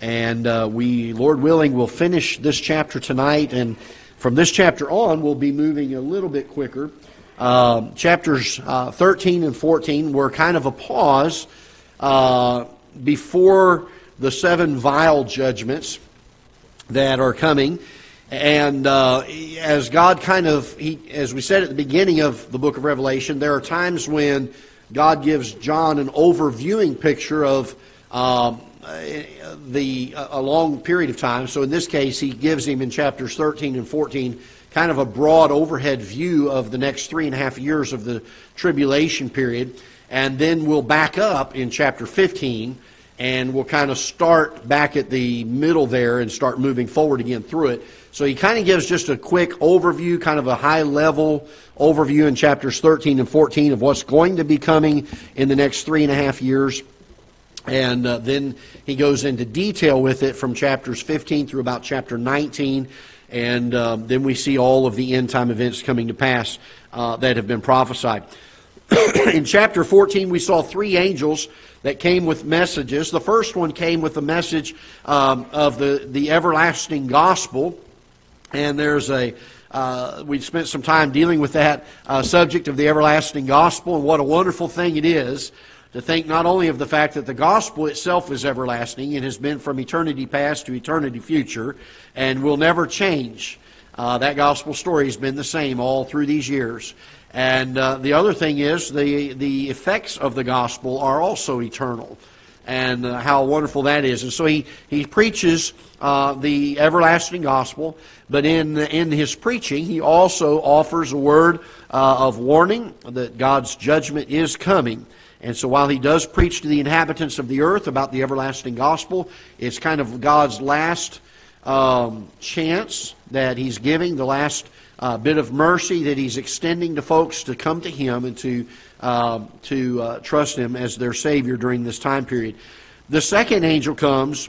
And uh, we, Lord willing, will finish this chapter tonight. And from this chapter on, we'll be moving a little bit quicker. Uh, chapters uh, 13 and 14 were kind of a pause uh, before the seven vial judgments that are coming. And uh, as God kind of, he, as we said at the beginning of the book of Revelation, there are times when God gives John an overviewing picture of um, Uh, the uh, a long period of time. So in this case, he gives him in chapters 13 and 14 kind of a broad overhead view of the next three and a half years of the tribulation period, and then we'll back up in chapter 15 and we'll kind of start back at the middle there and start moving forward again through it. So he kind of gives just a quick overview, kind of a high level overview in chapters 13 and 14 of what's going to be coming in the next three and a half years. And uh, then he goes into detail with it from chapters 15 through about chapter 19. And um, then we see all of the end time events coming to pass uh, that have been prophesied. in chapter 14, we saw three angels that came with messages. The first one came with the message um, of the, the everlasting gospel. And there's a, uh, we spent some time dealing with that uh, subject of the everlasting gospel and what a wonderful thing it is to think not only of the fact that the gospel itself is everlasting and has been from eternity past to eternity future and will never change. Uh, that gospel story has been the same all through these years. And uh, the other thing is the, the effects of the gospel are also eternal. And uh, how wonderful that is. And so he, he preaches uh, the everlasting gospel, but in, in his preaching, he also offers a word uh, of warning that God's judgment is coming. And so while he does preach to the inhabitants of the earth about the everlasting gospel, it's kind of God's last um, chance that he's giving, the last uh, bit of mercy that he's extending to folks to come to him and to, uh, to uh, trust him as their Savior during this time period. The second angel comes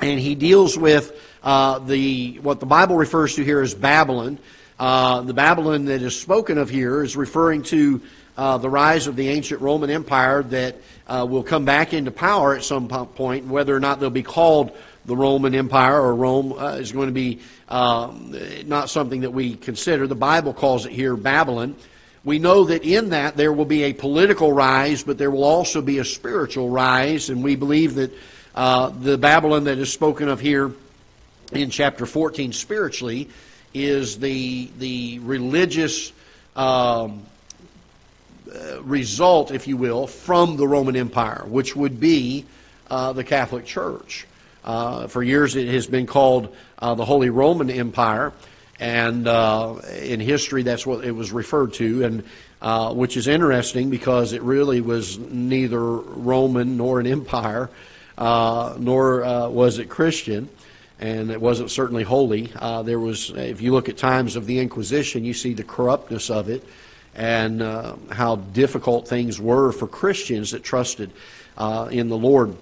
and he deals with uh, the, what the Bible refers to here as Babylon. Uh, the Babylon that is spoken of here is referring to uh, the rise of the ancient Roman Empire that uh, will come back into power at some point. Whether or not they'll be called the Roman Empire or Rome uh, is going to be um, not something that we consider. The Bible calls it here Babylon. We know that in that there will be a political rise, but there will also be a spiritual rise, and we believe that uh, the Babylon that is spoken of here in chapter 14 spiritually is the the religious um, uh, result, if you will, from the Roman Empire, which would be uh, the Catholic Church. Uh, for years, it has been called uh, the Holy Roman Empire, and uh, in history, that's what it was referred to, and which is interesting because it really was neither Roman nor an empire, nor was it Christian and it wasn't certainly holy. Uh, there was, if you look at times of the Inquisition, you see the corruptness of it and uh, how difficult things were for Christians that trusted uh, in the Lord.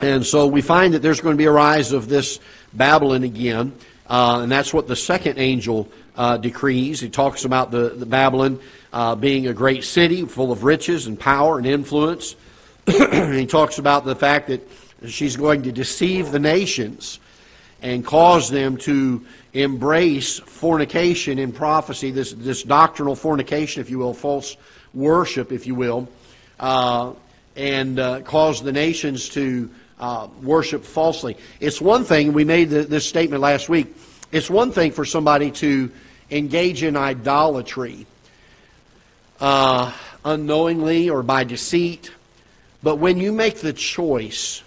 And so we find that there's going to be a rise of this Babylon again, uh, and that's what the second angel uh, decrees. He talks about the, the Babylon uh, being a great city full of riches and power and influence. he talks about the fact that she's going to deceive the nations and cause them to embrace fornication in prophecy, this, this doctrinal fornication, if you will, false worship, if you will, uh, and uh, cause the nations to uh, worship falsely. It's one thing, we made the, this statement last week, it's one thing for somebody to engage in idolatry uh, unknowingly or by deceit, but when you make the choice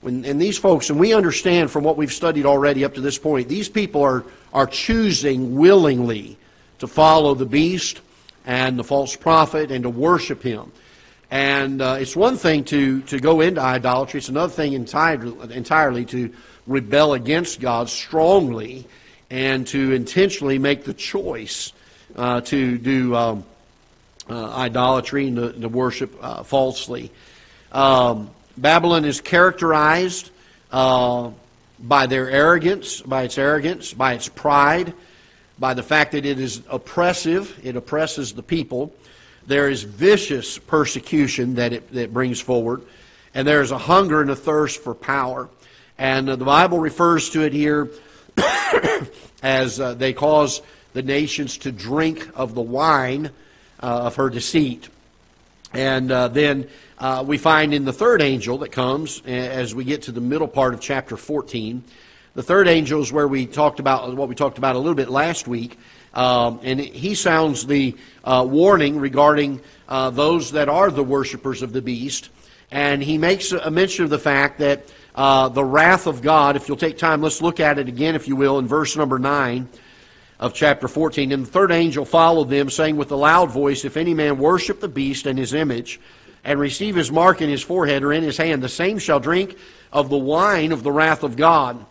when, and these folks, and we understand from what we've studied already up to this point, these people are, are choosing willingly to follow the beast and the false prophet and to worship him. And uh, it's one thing to, to go into idolatry, it's another thing entirely, entirely to rebel against God strongly and to intentionally make the choice uh, to do um, uh, idolatry and to, to worship uh, falsely. Um, Babylon is characterized uh, by their arrogance, by its arrogance, by its pride, by the fact that it is oppressive, it oppresses the people. There is vicious persecution that it, that brings forward. and there is a hunger and a thirst for power. And uh, the Bible refers to it here as uh, they cause the nations to drink of the wine uh, of her deceit. And uh, then uh, we find in the third angel that comes as we get to the middle part of chapter 14. The third angel is where we talked about what we talked about a little bit last week. Um, and he sounds the uh, warning regarding uh, those that are the worshippers of the beast. And he makes a mention of the fact that uh, the wrath of God, if you'll take time, let's look at it again, if you will, in verse number 9 of chapter 14. And the third angel followed them, saying with a loud voice, If any man worship the beast and his image, and receive his mark in his forehead or in his hand, the same shall drink of the wine of the wrath of God,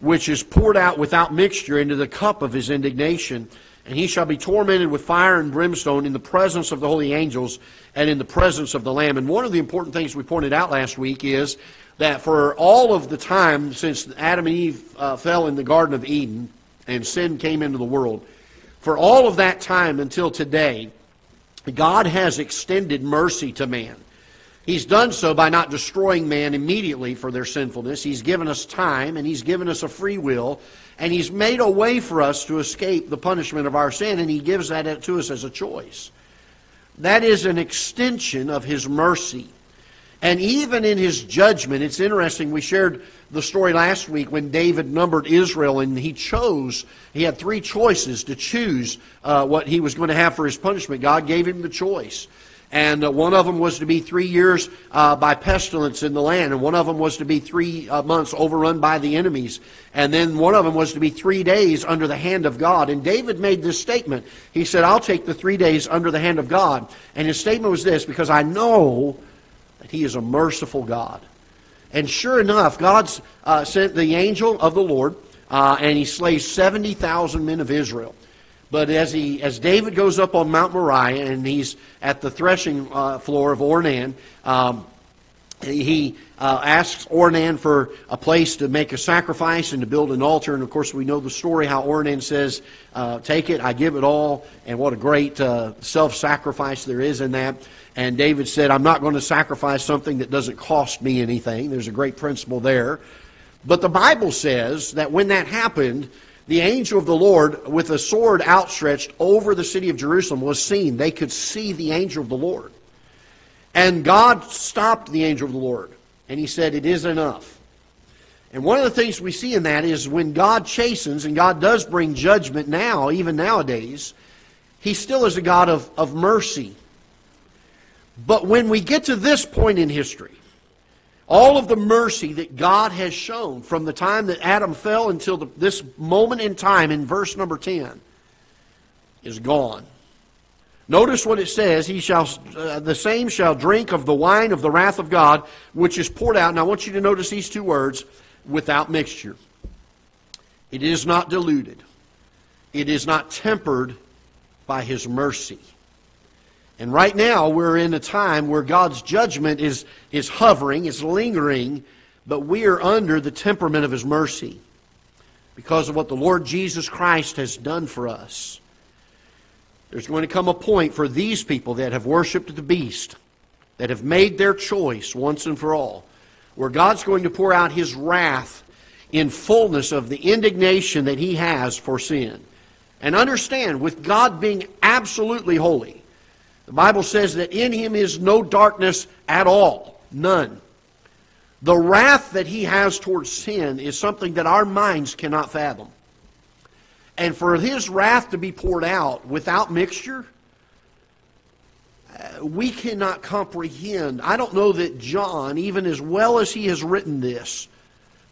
which is poured out without mixture into the cup of his indignation. And he shall be tormented with fire and brimstone in the presence of the holy angels and in the presence of the Lamb. And one of the important things we pointed out last week is that for all of the time since Adam and Eve uh, fell in the Garden of Eden, and sin came into the world. For all of that time until today, God has extended mercy to man. He's done so by not destroying man immediately for their sinfulness. He's given us time and He's given us a free will and He's made a way for us to escape the punishment of our sin and He gives that to us as a choice. That is an extension of His mercy. And even in His judgment, it's interesting, we shared the story last week when David numbered Israel and he chose, he had three choices to choose uh, what he was going to have for his punishment. God gave him the choice. And uh, one of them was to be three years uh, by pestilence in the land, and one of them was to be three uh, months overrun by the enemies, and then one of them was to be three days under the hand of God. And David made this statement. He said, I'll take the three days under the hand of God. And his statement was this because I know that he is a merciful God. And sure enough, God uh, sent the angel of the Lord, uh, and he slays 70,000 men of Israel. But as, he, as David goes up on Mount Moriah and he's at the threshing uh, floor of Ornan, um, he uh, asks Ornan for a place to make a sacrifice and to build an altar. And of course, we know the story how Ornan says, uh, Take it, I give it all. And what a great uh, self sacrifice there is in that. And David said, I'm not going to sacrifice something that doesn't cost me anything. There's a great principle there. But the Bible says that when that happened, the angel of the Lord, with a sword outstretched over the city of Jerusalem, was seen. They could see the angel of the Lord. And God stopped the angel of the Lord. And he said, It is enough. And one of the things we see in that is when God chastens, and God does bring judgment now, even nowadays, he still is a God of, of mercy. But when we get to this point in history, all of the mercy that God has shown from the time that Adam fell until the, this moment in time in verse number 10 is gone. Notice what it says, he shall uh, the same shall drink of the wine of the wrath of God which is poured out. Now I want you to notice these two words without mixture. It is not diluted. It is not tempered by his mercy. And right now, we're in a time where God's judgment is, is hovering, is lingering, but we are under the temperament of His mercy because of what the Lord Jesus Christ has done for us. There's going to come a point for these people that have worshiped the beast, that have made their choice once and for all, where God's going to pour out His wrath in fullness of the indignation that He has for sin. And understand, with God being absolutely holy, the Bible says that in him is no darkness at all, none. The wrath that he has towards sin is something that our minds cannot fathom. And for his wrath to be poured out without mixture, uh, we cannot comprehend. I don't know that John, even as well as he has written this,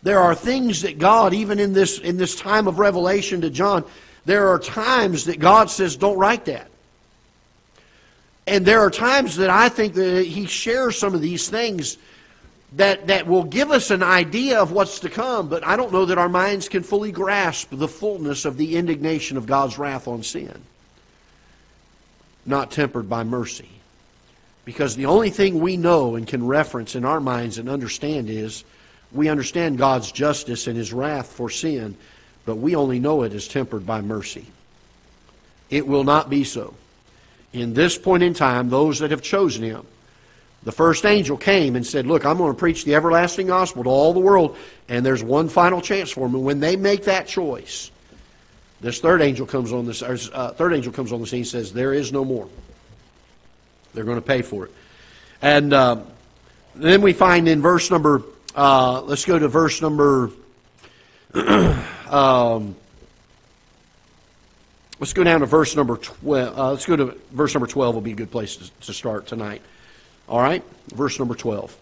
there are things that God, even in this, in this time of revelation to John, there are times that God says, don't write that. And there are times that I think that he shares some of these things that, that will give us an idea of what's to come, but I don't know that our minds can fully grasp the fullness of the indignation of God's wrath on sin, not tempered by mercy. Because the only thing we know and can reference in our minds and understand is we understand God's justice and his wrath for sin, but we only know it is tempered by mercy. It will not be so in this point in time, those that have chosen him, The first angel came and said, Look, I'm going to preach the everlasting gospel to all the world, and there's one final chance for them. And when they make that choice, this third angel comes on this uh, third angel comes on the scene and says, There is no more. They're going to pay for it. And uh, then we find in verse number, uh, let's go to verse number, um, let's go down to verse number 12. Uh, let's go to verse number 12, will be a good place to, to start tonight. All right? Verse number 12.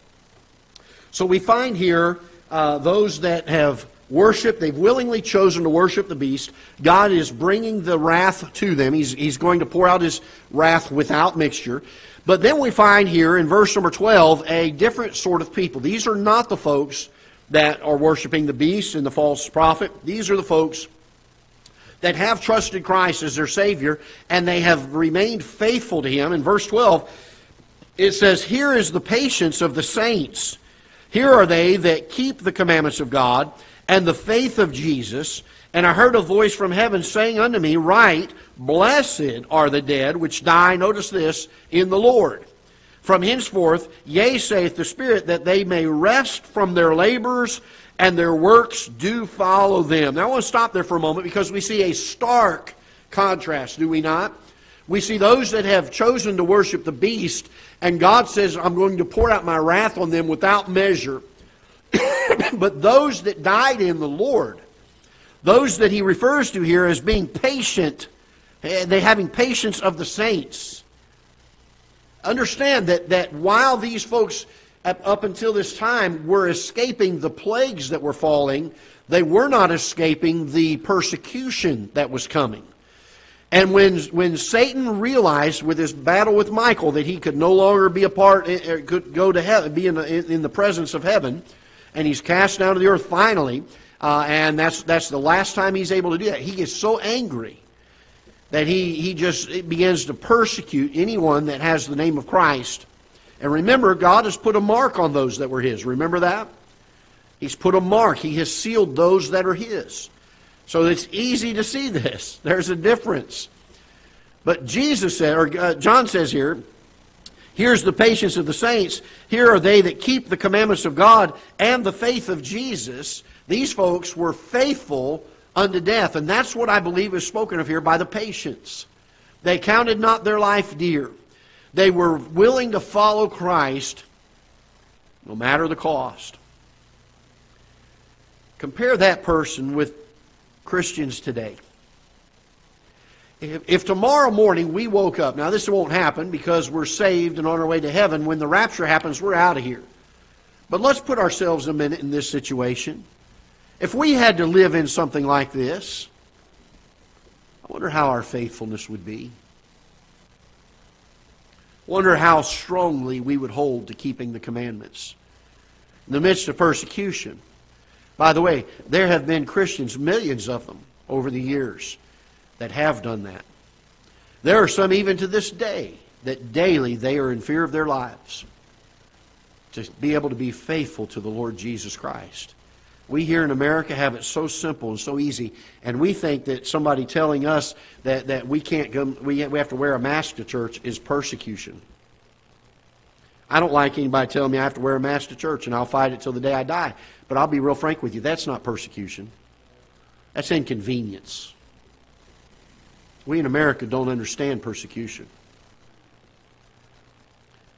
So we find here uh, those that have worshiped, they've willingly chosen to worship the beast. God is bringing the wrath to them. He's, he's going to pour out his wrath without mixture. But then we find here in verse number 12 a different sort of people. These are not the folks that are worshiping the beast and the false prophet. These are the folks that have trusted Christ as their Savior and they have remained faithful to Him. In verse 12, it says, Here is the patience of the saints. Here are they that keep the commandments of God and the faith of Jesus. And I heard a voice from heaven saying unto me, Write, Blessed are the dead which die, notice this, in the Lord. From henceforth, yea, saith the Spirit, that they may rest from their labors and their works do follow them. Now I want to stop there for a moment because we see a stark contrast, do we not? We see those that have chosen to worship the beast, and God says, I'm going to pour out my wrath on them without measure. but those that died in the Lord, those that he refers to here as being patient, eh, they having patience of the saints. Understand that, that while these folks up until this time were escaping the plagues that were falling, they were not escaping the persecution that was coming. And when, when Satan realized with his battle with Michael that he could no longer be a part, eh, eh, could go to heaven, be in the, in the presence of heaven, and he's cast down to the earth finally, uh, and that's, that's the last time he's able to do that. He gets so angry that he, he just begins to persecute anyone that has the name of Christ. And remember, God has put a mark on those that were his. Remember that? He's put a mark. He has sealed those that are his. So it's easy to see this. There's a difference. But Jesus said, or uh, John says here, Here's the patience of the saints. Here are they that keep the commandments of God and the faith of Jesus. These folks were faithful unto death. And that's what I believe is spoken of here by the patience. They counted not their life dear. They were willing to follow Christ no matter the cost. Compare that person with Christians today. If, if, tomorrow morning we woke up, now this won't happen because we're saved and on our way to heaven. When the rapture happens, we're out of here. But let's put ourselves a minute in this situation. If we had to live in something like this, I wonder how our faithfulness would be. Wonder how strongly we would hold to keeping the commandments in the midst of persecution. By the way, there have been Christians, millions of them, over the years, that have done that. There are some even to this day that daily they are in fear of their lives to be able to be faithful to the Lord Jesus Christ. We here in America have it so simple and so easy, and we think that somebody telling us that, that we can't go, we, we have to wear a mask to church is persecution. I don't like anybody telling me I have to wear a mask to church, and I'll fight it till the day I die. But I'll be real frank with you, that's not persecution. That's inconvenience. We in America don't understand persecution.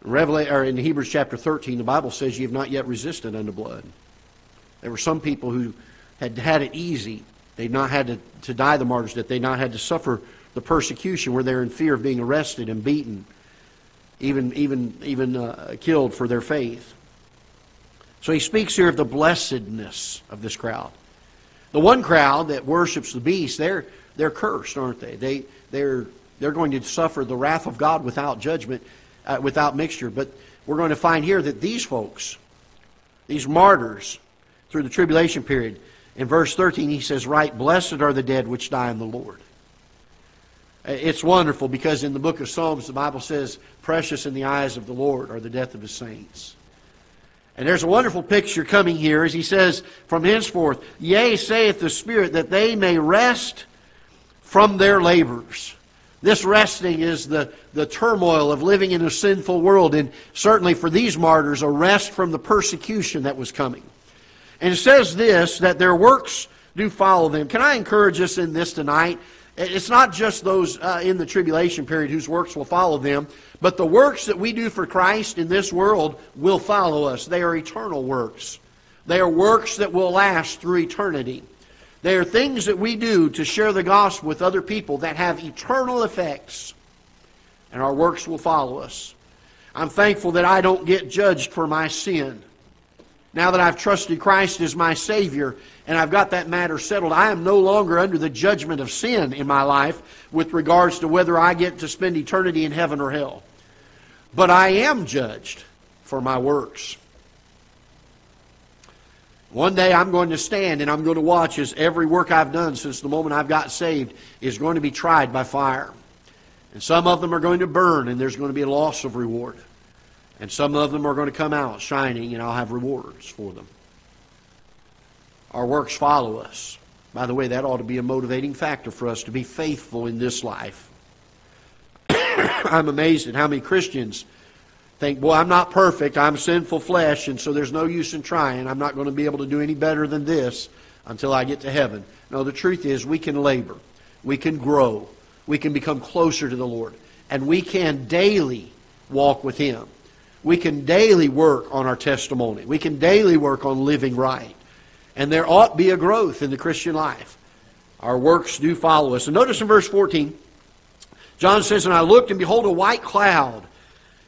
In, Revelation, or in Hebrews chapter 13, the Bible says you have not yet resisted unto blood. There were some people who had had it easy. They'd not had to, to die the martyr's death. They'd not had to suffer the persecution where they're in fear of being arrested and beaten, even, even, even uh, killed for their faith. So he speaks here of the blessedness of this crowd. The one crowd that worships the beast, they're, they're cursed, aren't they? they they're, they're going to suffer the wrath of God without judgment, uh, without mixture. But we're going to find here that these folks, these martyrs, through the tribulation period, in verse 13 he says, Write, blessed are the dead which die in the Lord. It's wonderful because in the book of Psalms, the Bible says, Precious in the eyes of the Lord are the death of his saints. And there's a wonderful picture coming here as he says, From henceforth, yea, saith the Spirit, that they may rest from their labors. This resting is the, the turmoil of living in a sinful world, and certainly for these martyrs, a rest from the persecution that was coming. And it says this that their works do follow them. Can I encourage us in this tonight? It's not just those uh, in the tribulation period whose works will follow them, but the works that we do for Christ in this world will follow us. They are eternal works. They are works that will last through eternity. They are things that we do to share the gospel with other people that have eternal effects, and our works will follow us. I'm thankful that I don't get judged for my sin. Now that I've trusted Christ as my Savior and I've got that matter settled, I am no longer under the judgment of sin in my life with regards to whether I get to spend eternity in heaven or hell. But I am judged for my works. One day I'm going to stand and I'm going to watch as every work I've done since the moment I've got saved is going to be tried by fire. And some of them are going to burn and there's going to be a loss of reward. And some of them are going to come out shining, and I'll have rewards for them. Our works follow us. By the way, that ought to be a motivating factor for us to be faithful in this life. I'm amazed at how many Christians think, well, I'm not perfect. I'm sinful flesh, and so there's no use in trying. I'm not going to be able to do any better than this until I get to heaven. No, the truth is, we can labor, we can grow, we can become closer to the Lord, and we can daily walk with Him. We can daily work on our testimony. We can daily work on living right. And there ought to be a growth in the Christian life. Our works do follow us. And notice in verse 14, John says, And I looked, and behold, a white cloud.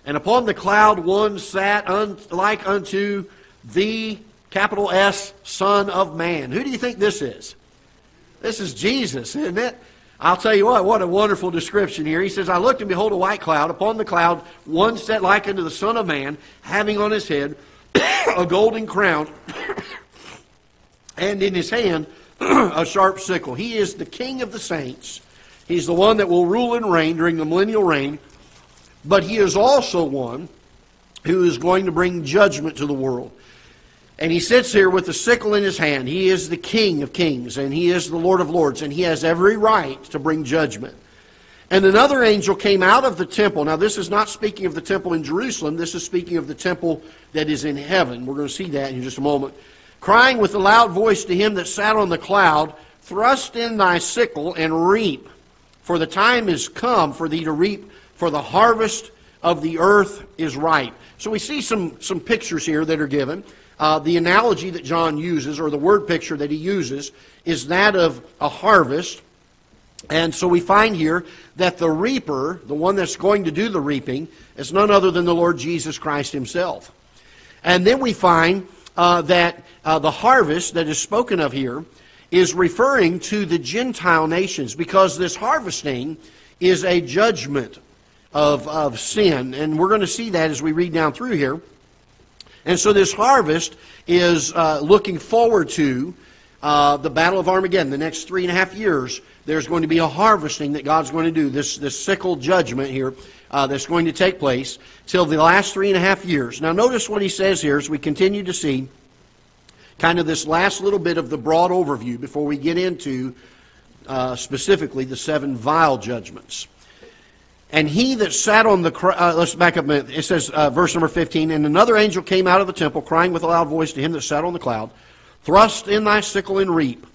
And upon the cloud one sat un- like unto the capital S Son of Man. Who do you think this is? This is Jesus, isn't it? I'll tell you what, what a wonderful description here. He says, I looked and behold a white cloud. Upon the cloud, one set like unto the Son of Man, having on his head a golden crown, and in his hand a sharp sickle. He is the King of the saints. He's the one that will rule and reign during the millennial reign. But he is also one who is going to bring judgment to the world. And he sits here with the sickle in his hand. He is the King of kings, and he is the Lord of lords, and he has every right to bring judgment. And another angel came out of the temple. Now, this is not speaking of the temple in Jerusalem. This is speaking of the temple that is in heaven. We're going to see that in just a moment. Crying with a loud voice to him that sat on the cloud, Thrust in thy sickle and reap, for the time is come for thee to reap, for the harvest of the earth is ripe. So we see some, some pictures here that are given. Uh, the analogy that John uses, or the word picture that he uses, is that of a harvest. And so we find here that the reaper, the one that's going to do the reaping, is none other than the Lord Jesus Christ himself. And then we find uh, that uh, the harvest that is spoken of here is referring to the Gentile nations because this harvesting is a judgment of, of sin. And we're going to see that as we read down through here. And so this harvest is uh, looking forward to uh, the Battle of Armageddon. The next three and a half years, there's going to be a harvesting that God's going to do, this, this sickle judgment here uh, that's going to take place till the last three and a half years. Now, notice what he says here as we continue to see kind of this last little bit of the broad overview before we get into uh, specifically the seven vial judgments. And he that sat on the, uh, let's back up a minute. It says, uh, verse number 15, And another angel came out of the temple, crying with a loud voice to him that sat on the cloud, Thrust in thy sickle and reap,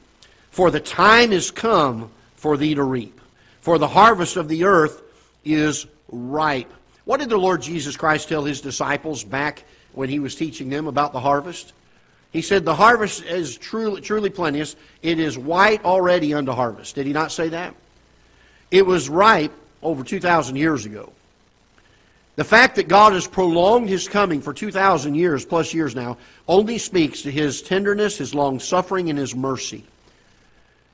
for the time is come for thee to reap. For the harvest of the earth is ripe. What did the Lord Jesus Christ tell his disciples back when he was teaching them about the harvest? He said, The harvest is truly, truly plenteous. It is white already unto harvest. Did he not say that? It was ripe over 2,000 years ago. The fact that God has prolonged his coming for 2,000 years, plus years now, only speaks to his tenderness, his long suffering, and his mercy.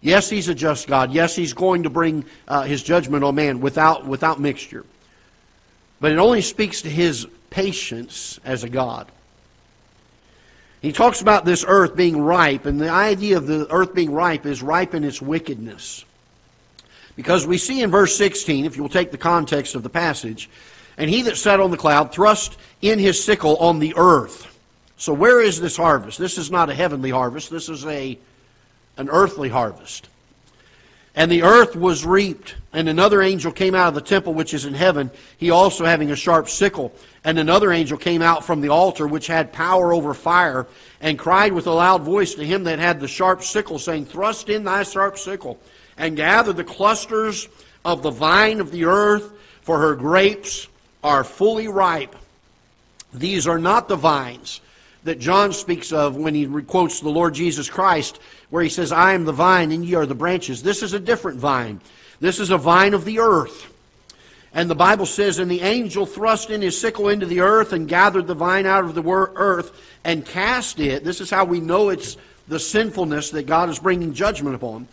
Yes, he's a just God. Yes, he's going to bring uh, his judgment on man without, without mixture. But it only speaks to his patience as a God. He talks about this earth being ripe, and the idea of the earth being ripe is ripe in its wickedness. Because we see in verse 16, if you will take the context of the passage, and he that sat on the cloud thrust in his sickle on the earth. So where is this harvest? This is not a heavenly harvest. This is a, an earthly harvest. And the earth was reaped, and another angel came out of the temple which is in heaven, he also having a sharp sickle. And another angel came out from the altar which had power over fire, and cried with a loud voice to him that had the sharp sickle, saying, Thrust in thy sharp sickle, and gather the clusters of the vine of the earth, for her grapes are fully ripe. These are not the vines that John speaks of when he quotes the Lord Jesus Christ, where he says, I am the vine and ye are the branches. This is a different vine. This is a vine of the earth. And the Bible says, And the angel thrust in his sickle into the earth and gathered the vine out of the earth and cast it. This is how we know it's the sinfulness that God is bringing judgment upon.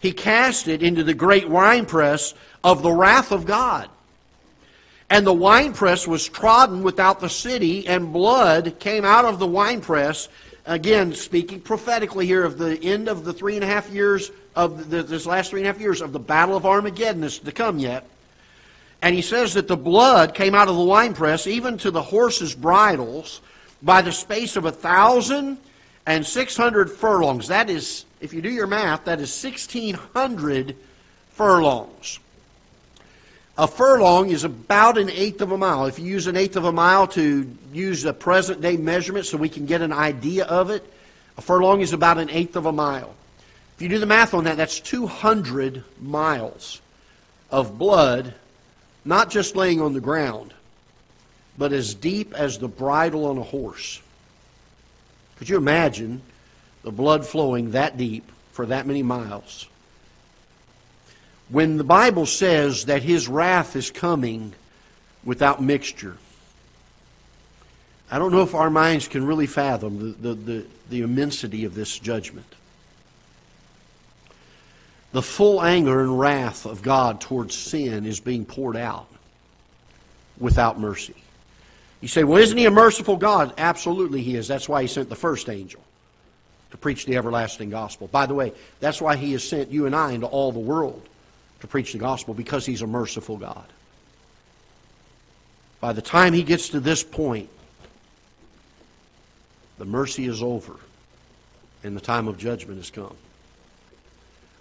He cast it into the great winepress of the wrath of God. And the winepress was trodden without the city, and blood came out of the winepress. Again, speaking prophetically here of the end of the three and a half years of the, this last three and a half years of the Battle of Armageddon is to come yet. And he says that the blood came out of the winepress, even to the horses' bridles, by the space of a thousand and six hundred furlongs. That is, if you do your math, that is sixteen hundred furlongs. A furlong is about an eighth of a mile. If you use an eighth of a mile to use a present day measurement so we can get an idea of it, a furlong is about an eighth of a mile. If you do the math on that, that's 200 miles of blood, not just laying on the ground, but as deep as the bridle on a horse. Could you imagine the blood flowing that deep for that many miles? when the Bible says that his wrath is coming without mixture. I don't know if our minds can really fathom the, the, the, the, immensity of this judgment. The full anger and wrath of God towards sin is being poured out without mercy. You say, well, isn't he a merciful God? Absolutely, he is. That's why he sent the first angel to preach the everlasting gospel. By the way, that's why he has sent you and I into all the world to preach the gospel because he's a merciful God. By the time he gets to this point, the mercy is over and the time of judgment has come.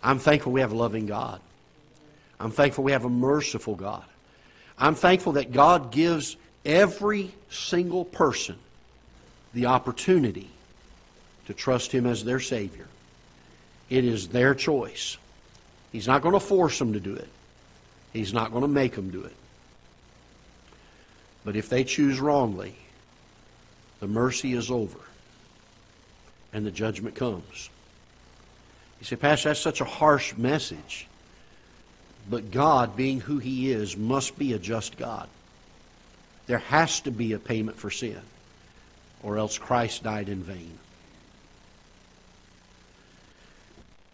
I'm thankful we have a loving God. I'm thankful we have a merciful God. I'm thankful that God gives every single person the opportunity to trust Him as their Savior. It is their choice. He's not going to force them to do it. He's not going to make them do it. But if they choose wrongly, the mercy is over and the judgment comes. You say, Pastor, that's such a harsh message. But God, being who He is, must be a just God. There has to be a payment for sin, or else Christ died in vain.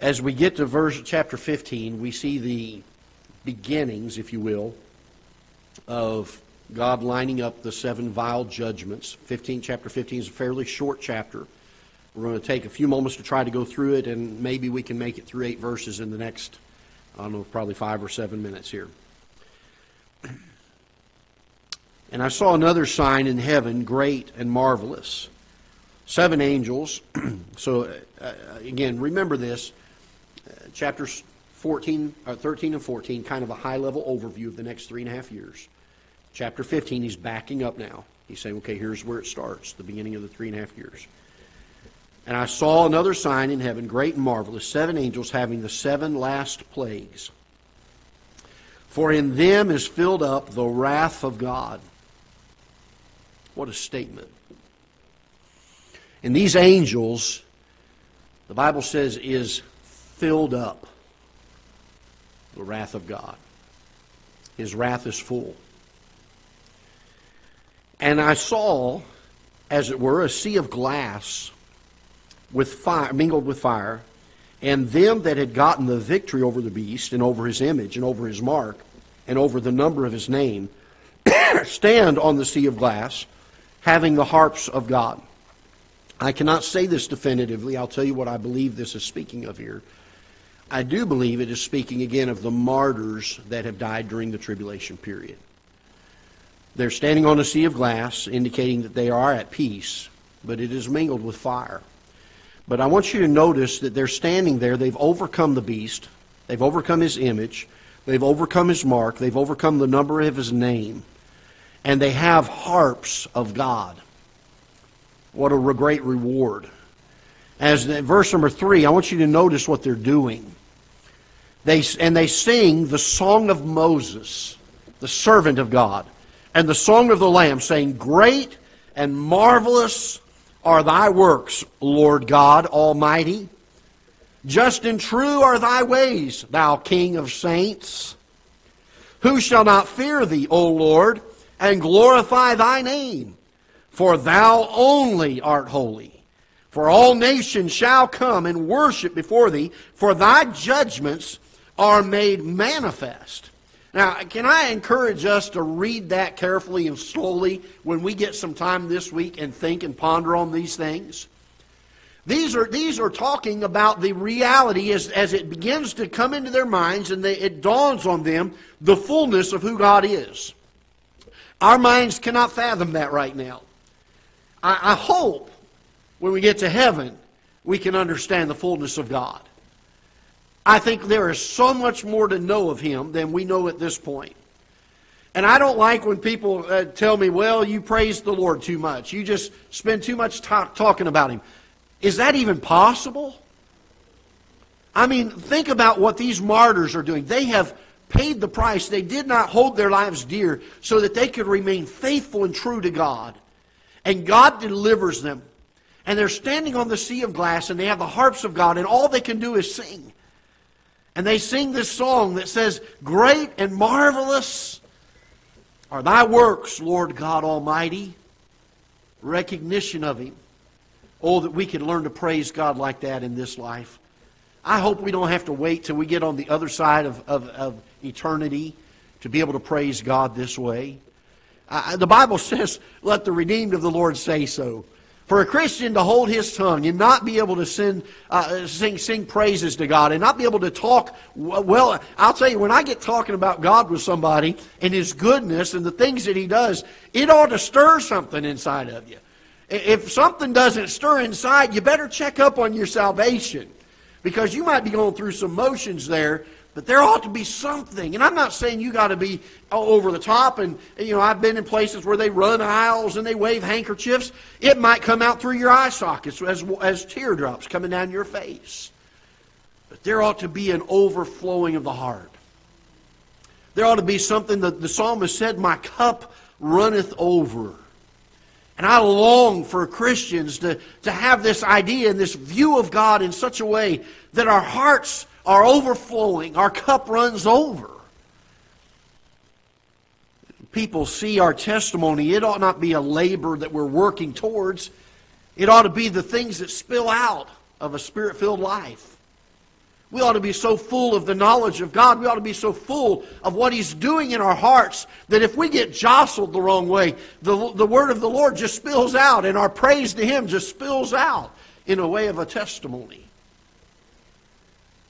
As we get to verse chapter 15, we see the beginnings, if you will, of God lining up the seven vial judgments. 15, chapter 15 is a fairly short chapter. We're going to take a few moments to try to go through it, and maybe we can make it through eight verses in the next, I don't know, probably five or seven minutes here. And I saw another sign in heaven, great and marvelous. Seven angels. so, uh, again, remember this chapters 14, uh, 13 and 14, kind of a high level overview of the next three and a half years. Chapter 15, he's backing up now. He's saying, okay, here's where it starts, the beginning of the three and a half years. And I saw another sign in heaven, great and marvelous, seven angels having the seven last plagues. For in them is filled up the wrath of God. What a statement. And these angels, the Bible says, is filled up the wrath of God. His wrath is full. And I saw, as it were, a sea of glass with fire, mingled with fire, and them that had gotten the victory over the beast and over his image and over his mark and over the number of his name stand on the sea of glass, having the harps of God. I cannot say this definitively. I'll tell you what I believe this is speaking of here. I do believe it is speaking again of the martyrs that have died during the tribulation period. They're standing on a sea of glass, indicating that they are at peace, but it is mingled with fire. But I want you to notice that they're standing there. They've overcome the beast. They've overcome his image. They've overcome his mark. They've overcome the number of his name. And they have harps of God. What a great reward. As the, verse number three, I want you to notice what they're doing. They, and they sing the song of Moses, the servant of God, and the song of the Lamb, saying, Great and marvelous are thy works, Lord God Almighty. Just and true are thy ways, thou King of saints. Who shall not fear thee, O Lord, and glorify thy name? For thou only art holy. For all nations shall come and worship before thee, for thy judgments are made manifest. Now, can I encourage us to read that carefully and slowly when we get some time this week and think and ponder on these things? These are, these are talking about the reality as, as it begins to come into their minds and they, it dawns on them the fullness of who God is. Our minds cannot fathom that right now. I, I hope when we get to heaven we can understand the fullness of God. I think there is so much more to know of Him than we know at this point. And I don't like when people uh, tell me, well, you praise the Lord too much. You just spend too much time talking about Him. Is that even possible? I mean, think about what these martyrs are doing. They have paid the price. They did not hold their lives dear so that they could remain faithful and true to God. And God delivers them. And they're standing on the sea of glass and they have the harps of God, and all they can do is sing. And they sing this song that says, Great and marvelous are thy works, Lord God Almighty. Recognition of Him. Oh, that we could learn to praise God like that in this life. I hope we don't have to wait till we get on the other side of, of, of eternity to be able to praise God this way. The Bible says, let the redeemed of the Lord say so. For a Christian to hold his tongue and not be able to sing, uh, sing, sing praises to God and not be able to talk, well, I'll tell you, when I get talking about God with somebody and His goodness and the things that He does, it ought to stir something inside of you. If something doesn't stir inside, you better check up on your salvation because you might be going through some motions there but there ought to be something. And I'm not saying you got to be over the top. And, you know, I've been in places where they run aisles and they wave handkerchiefs. It might come out through your eye sockets as, as teardrops coming down your face. But there ought to be an overflowing of the heart. There ought to be something that the psalmist said, My cup runneth over. And I long for Christians to, to have this idea and this view of God in such a way that our hearts are overflowing, our cup runs over. People see our testimony, it ought not be a labor that we're working towards. It ought to be the things that spill out of a spirit filled life. We ought to be so full of the knowledge of God. We ought to be so full of what He's doing in our hearts that if we get jostled the wrong way, the, the word of the Lord just spills out and our praise to Him just spills out in a way of a testimony.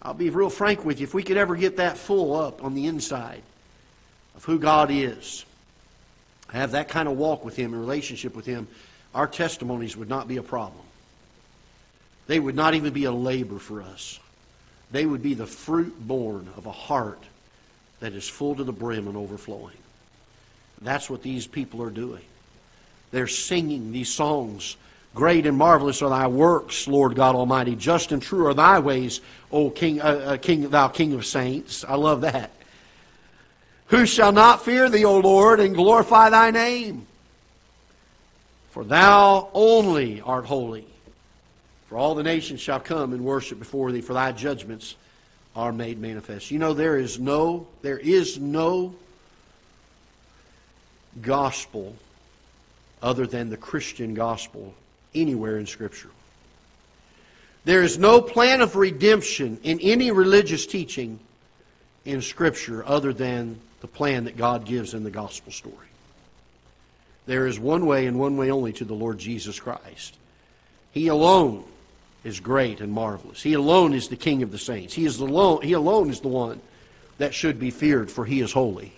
I'll be real frank with you. If we could ever get that full up on the inside of who God is, have that kind of walk with Him, a relationship with Him, our testimonies would not be a problem. They would not even be a labor for us. They would be the fruit born of a heart that is full to the brim and overflowing. That's what these people are doing. They're singing these songs Great and marvelous are thy works, Lord God Almighty. Just and true are thy ways, O King, uh, uh, King, thou King of saints. I love that. Who shall not fear thee, O Lord, and glorify thy name? For thou only art holy. For all the nations shall come and worship before thee, for thy judgments are made manifest. You know, there is no, there is no gospel other than the Christian gospel anywhere in Scripture. There is no plan of redemption in any religious teaching in Scripture other than the plan that God gives in the gospel story. There is one way and one way only to the Lord Jesus Christ. He alone is great and marvelous. He alone is the King of the saints. He, is alone, he alone is the one that should be feared, for he is holy.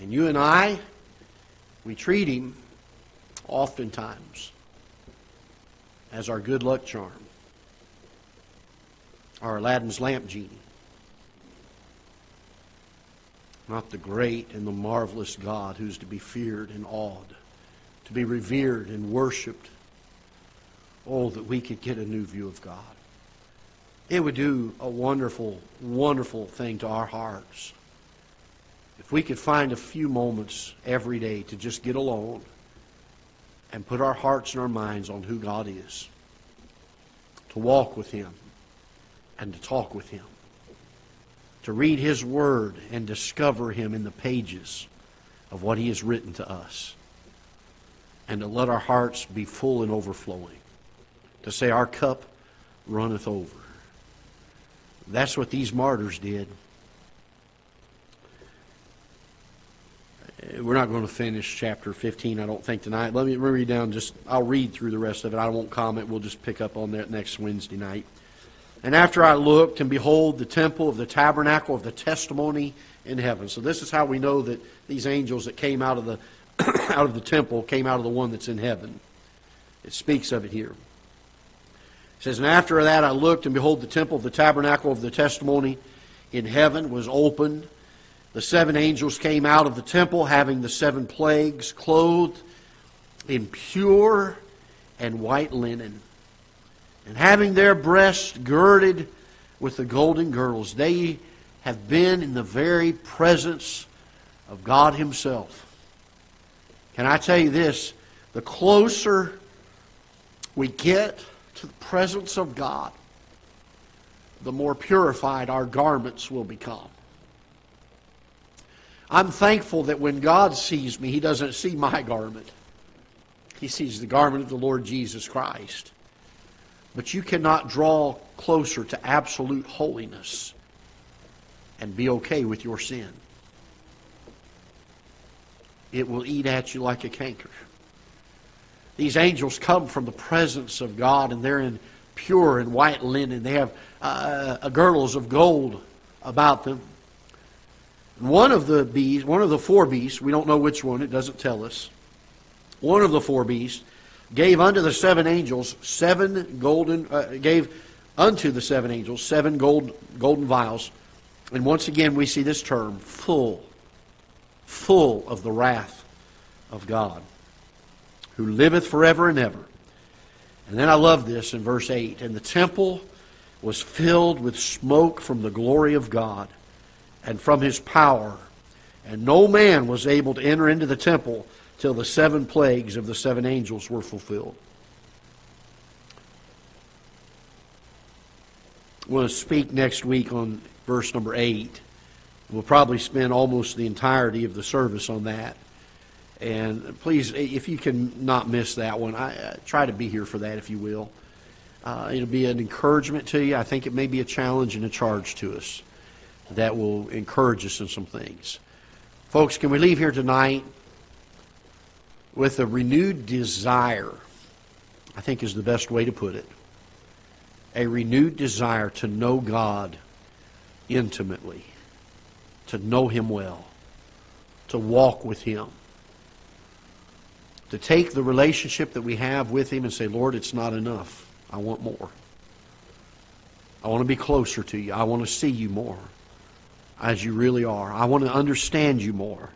And you and I, we treat him oftentimes as our good luck charm. our Aladdin's lamp genie. Not the great and the marvelous God who's to be feared and awed, to be revered and worshiped. Oh, that we could get a new view of God. It would do a wonderful, wonderful thing to our hearts if we could find a few moments every day to just get alone and put our hearts and our minds on who God is, to walk with Him and to talk with Him, to read His Word and discover Him in the pages of what He has written to us, and to let our hearts be full and overflowing, to say, Our cup runneth over. That's what these martyrs did. Uh, we're not going to finish chapter 15, I don't think, tonight. Let me read down just, I'll read through the rest of it. I won't comment. We'll just pick up on that next Wednesday night. And after I looked, and behold, the temple of the tabernacle of the testimony in heaven. So this is how we know that these angels that came out of the out of the temple came out of the one that's in heaven. It speaks of it here. Says, And after that I looked, and behold, the temple of the tabernacle of the testimony in heaven was opened. The seven angels came out of the temple, having the seven plagues, clothed in pure and white linen, and having their breasts girded with the golden girdles. They have been in the very presence of God Himself. Can I tell you this? The closer we get to the presence of God, the more purified our garments will become. I'm thankful that when God sees me, He doesn't see my garment. He sees the garment of the Lord Jesus Christ. But you cannot draw closer to absolute holiness and be okay with your sin. It will eat at you like a canker. These angels come from the presence of God and they're in pure and white linen. They have uh, girdles of gold about them. One of the beasts, one of the four beasts, we don't know which one, it doesn't tell us. One of the four beasts gave unto the seven angels seven golden, uh, gave unto the seven angels seven gold, golden vials. And once again, we see this term full, full of the wrath of God, who liveth forever and ever. And then I love this in verse 8. And the temple was filled with smoke from the glory of God and from his power. And no man was able to enter into the temple till the seven plagues of the seven angels were fulfilled. I want to speak next week on verse number 8. We'll probably spend almost the entirety of the service on that. And please, if you can not miss that one, I, uh, try to be here for that, if you will. Uh, it'll be an encouragement to you. I think it may be a challenge and a charge to us that will encourage us in some things. Folks, can we leave here tonight with a renewed desire? I think is the best way to put it. A renewed desire to know God intimately, to know Him well, to walk with Him, to take the relationship that we have with Him and say, Lord, it's not enough. I want more. I want to be closer to you. I want to see you more as you really are. I want to understand you more.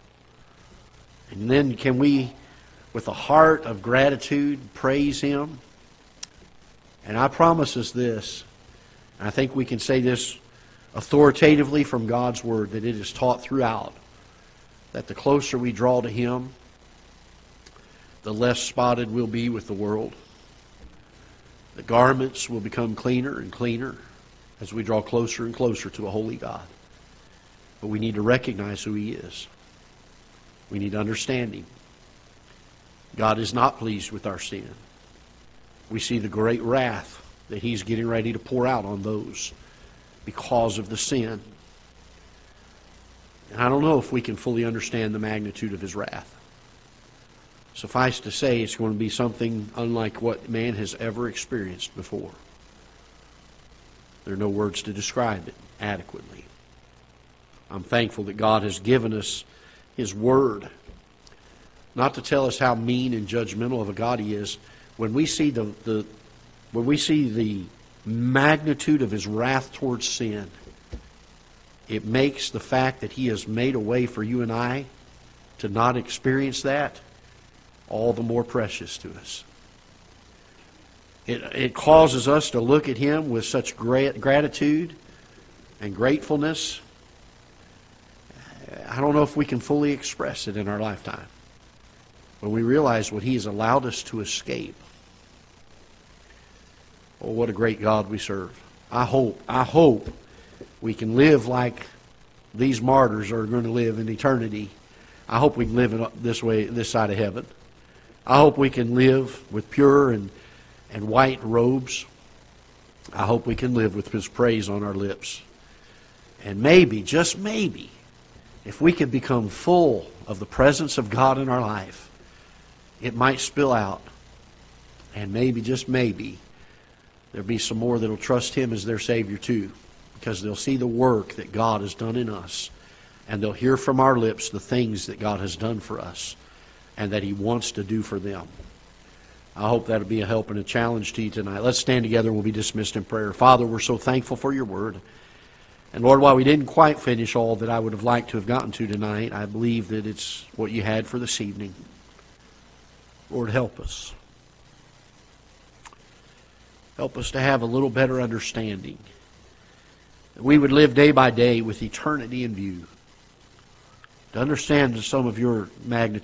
And then can we, with a heart of gratitude, praise Him? And I promise us this, I think we can say this authoritatively from God's Word, that it is taught throughout, that the closer we draw to Him, the less spotted we'll be with the world. The garments will become cleaner and cleaner as we draw closer and closer to a holy God. But we need to recognize who He is. We need to understand Him. God is not pleased with our sin. We see the great wrath that He's getting ready to pour out on those because of the sin. And I don't know if we can fully understand the magnitude of His wrath. Suffice to say, it's going to be something unlike what man has ever experienced before. There are no words to describe it adequately. I'm thankful that God has given us His Word, not to tell us how mean and judgmental of a God He is. When we see the, the when we see the magnitude of his wrath towards sin, it makes the fact that he has made a way for you and I to not experience that all the more precious to us. It, it causes us to look at him with such great gratitude and gratefulness. I don't know if we can fully express it in our lifetime when we realize what he has allowed us to escape. Oh, what a great God we serve. I hope, I hope we can live like these martyrs are going to live in eternity. I hope we can live this way, this side of heaven. I hope we can live with pure and, and white robes. I hope we can live with His praise on our lips. And maybe, just maybe, if we could become full of the presence of God in our life, it might spill out. And maybe, just maybe, there'll be some more that'll trust Him as their Savior too, because they'll see the work that God has done in us, and they'll hear from our lips the things that God has done for us and that He wants to do for them. I hope that'll be a help and a challenge to you tonight. Let's stand together and we'll be dismissed in prayer. Father, we're so thankful for your word. And Lord, while we didn't quite finish all that I would have liked to have gotten to tonight, I believe that it's what you had for this evening. Lord, help us. Help us to have a little better understanding. That we would live day by day with eternity in view. To understand some of your magnitude.